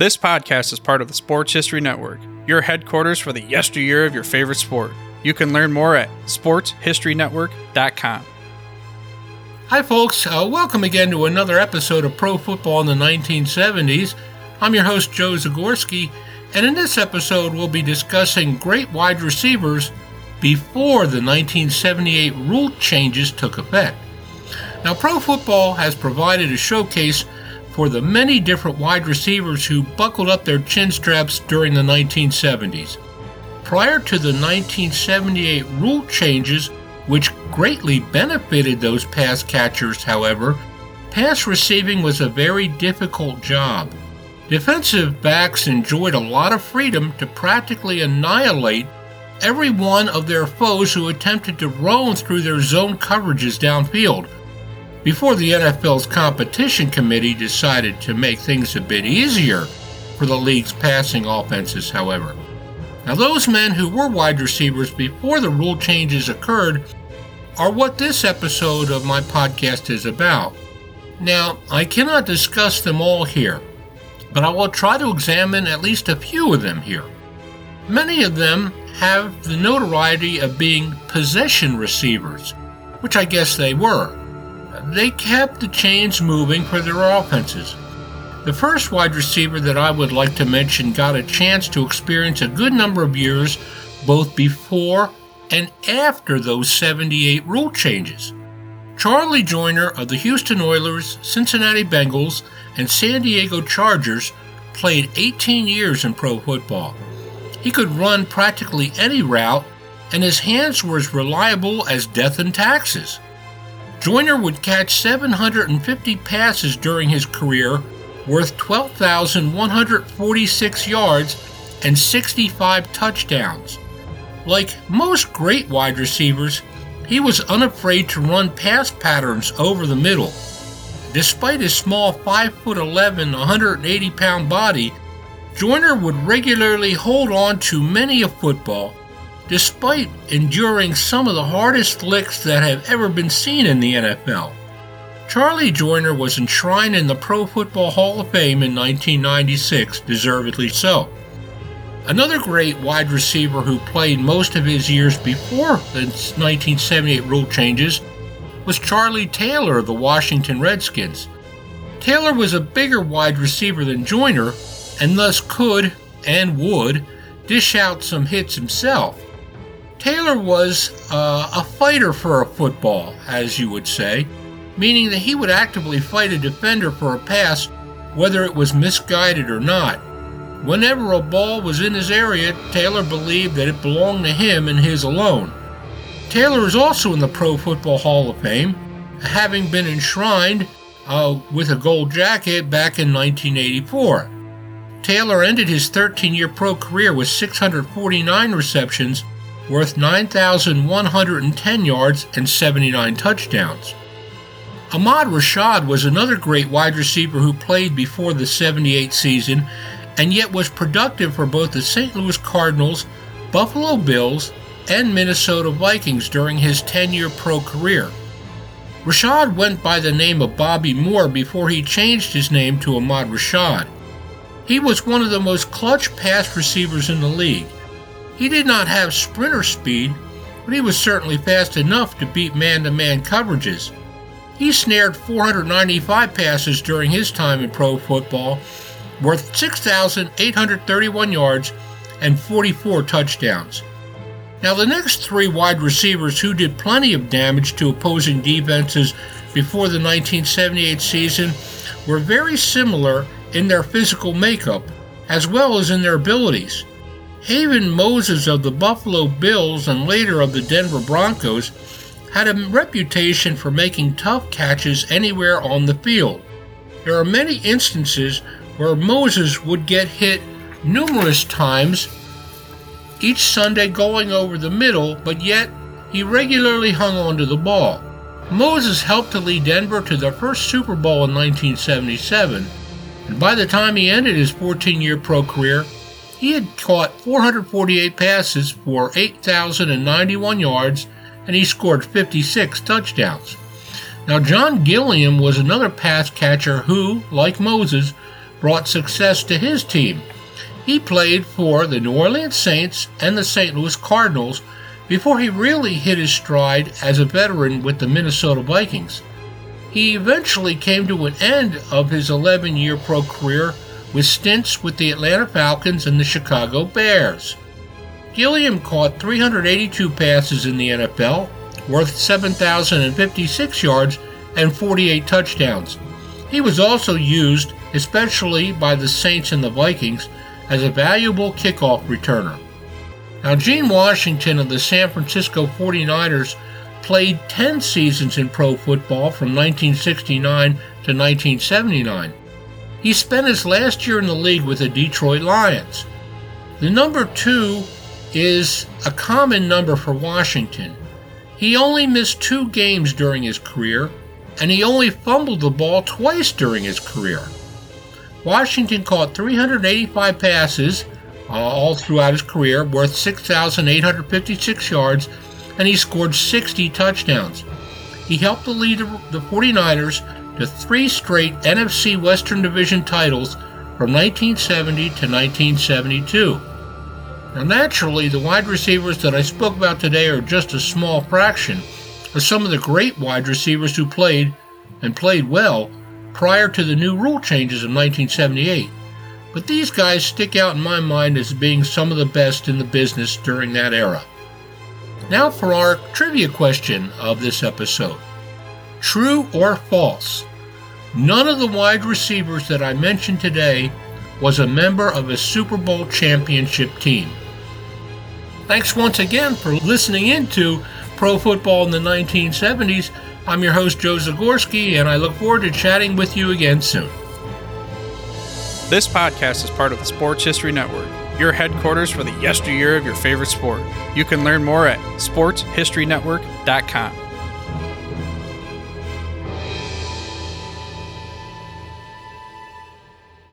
This podcast is part of the Sports History Network, your headquarters for the yesteryear of your favorite sport. You can learn more at sportshistorynetwork.com. Hi, folks. Uh, welcome again to another episode of Pro Football in the 1970s. I'm your host, Joe Zagorski, and in this episode, we'll be discussing great wide receivers before the 1978 rule changes took effect. Now, Pro Football has provided a showcase for the many different wide receivers who buckled up their chin straps during the 1970s. Prior to the 1978 rule changes, which greatly benefited those pass catchers, however, pass receiving was a very difficult job. Defensive backs enjoyed a lot of freedom to practically annihilate every one of their foes who attempted to roam through their zone coverages downfield before the NFL's competition committee decided to make things a bit easier for the league's passing offenses, however. Now, those men who were wide receivers before the rule changes occurred are what this episode of my podcast is about. Now, I cannot discuss them all here, but I will try to examine at least a few of them here. Many of them have the notoriety of being possession receivers, which I guess they were they kept the chains moving for their offenses. The first wide receiver that I would like to mention got a chance to experience a good number of years both before and after those 78 rule changes. Charlie Joiner of the Houston Oilers, Cincinnati Bengals, and San Diego Chargers played 18 years in pro football. He could run practically any route, and his hands were as reliable as death and taxes. Joiner would catch 750 passes during his career, worth 12,146 yards and 65 touchdowns. Like most great wide receivers, he was unafraid to run pass patterns over the middle. Despite his small 5'11, 180 pound body, Joiner would regularly hold on to many a football despite enduring some of the hardest licks that have ever been seen in the NFL. Charlie Joiner was enshrined in the Pro Football Hall of Fame in 1996, deservedly so. Another great wide receiver who played most of his years before the 1978 rule changes was Charlie Taylor of the Washington Redskins. Taylor was a bigger wide receiver than Joiner and thus could and would dish out some hits himself. Taylor was uh, a fighter for a football, as you would say, meaning that he would actively fight a defender for a pass, whether it was misguided or not. Whenever a ball was in his area, Taylor believed that it belonged to him and his alone. Taylor is also in the Pro Football Hall of Fame, having been enshrined uh, with a gold jacket back in 1984. Taylor ended his 13 year pro career with 649 receptions worth 9,110 yards and 79 touchdowns. Ahmad Rashad was another great wide receiver who played before the 78 season and yet was productive for both the St. Louis Cardinals, Buffalo Bills, and Minnesota Vikings during his 10 year pro career. Rashad went by the name of Bobby Moore before he changed his name to Ahmad Rashad. He was one of the most clutch pass receivers in the league he did not have sprinter speed, but he was certainly fast enough to beat man to man coverages. He snared 495 passes during his time in pro football, worth 6,831 yards and 44 touchdowns. Now, the next three wide receivers who did plenty of damage to opposing defenses before the 1978 season were very similar in their physical makeup as well as in their abilities. Haven Moses of the Buffalo Bills and later of the Denver Broncos had a reputation for making tough catches anywhere on the field. There are many instances where Moses would get hit numerous times each Sunday going over the middle, but yet he regularly hung onto the ball. Moses helped to lead Denver to their first Super Bowl in 1977, and by the time he ended his 14 year pro career, he had caught 448 passes for 8,091 yards and he scored 56 touchdowns. Now, John Gilliam was another pass catcher who, like Moses, brought success to his team. He played for the New Orleans Saints and the St. Louis Cardinals before he really hit his stride as a veteran with the Minnesota Vikings. He eventually came to an end of his 11 year pro career with stints with the Atlanta Falcons and the Chicago Bears. Gilliam caught 382 passes in the NFL, worth 7,056 yards and 48 touchdowns. He was also used, especially by the Saints and the Vikings, as a valuable kickoff returner. Now, Gene Washington of the San Francisco 49ers played 10 seasons in pro football from 1969 to 1979. He spent his last year in the league with the Detroit Lions. The number two is a common number for Washington. He only missed two games during his career, and he only fumbled the ball twice during his career. Washington caught 385 passes uh, all throughout his career, worth 6,856 yards, and he scored 60 touchdowns. He helped to lead the 49ers to three straight NFC Western Division titles from 1970 to 1972. Now, naturally, the wide receivers that I spoke about today are just a small fraction of some of the great wide receivers who played and played well prior to the new rule changes of 1978. But these guys stick out in my mind as being some of the best in the business during that era. Now for our trivia question of this episode True or false? None of the wide receivers that I mentioned today was a member of a Super Bowl championship team. Thanks once again for listening into Pro Football in the 1970s. I'm your host, Joe Zagorski, and I look forward to chatting with you again soon. This podcast is part of the Sports History Network, your headquarters for the yesteryear of your favorite sport. You can learn more at sportshistorynetwork.com.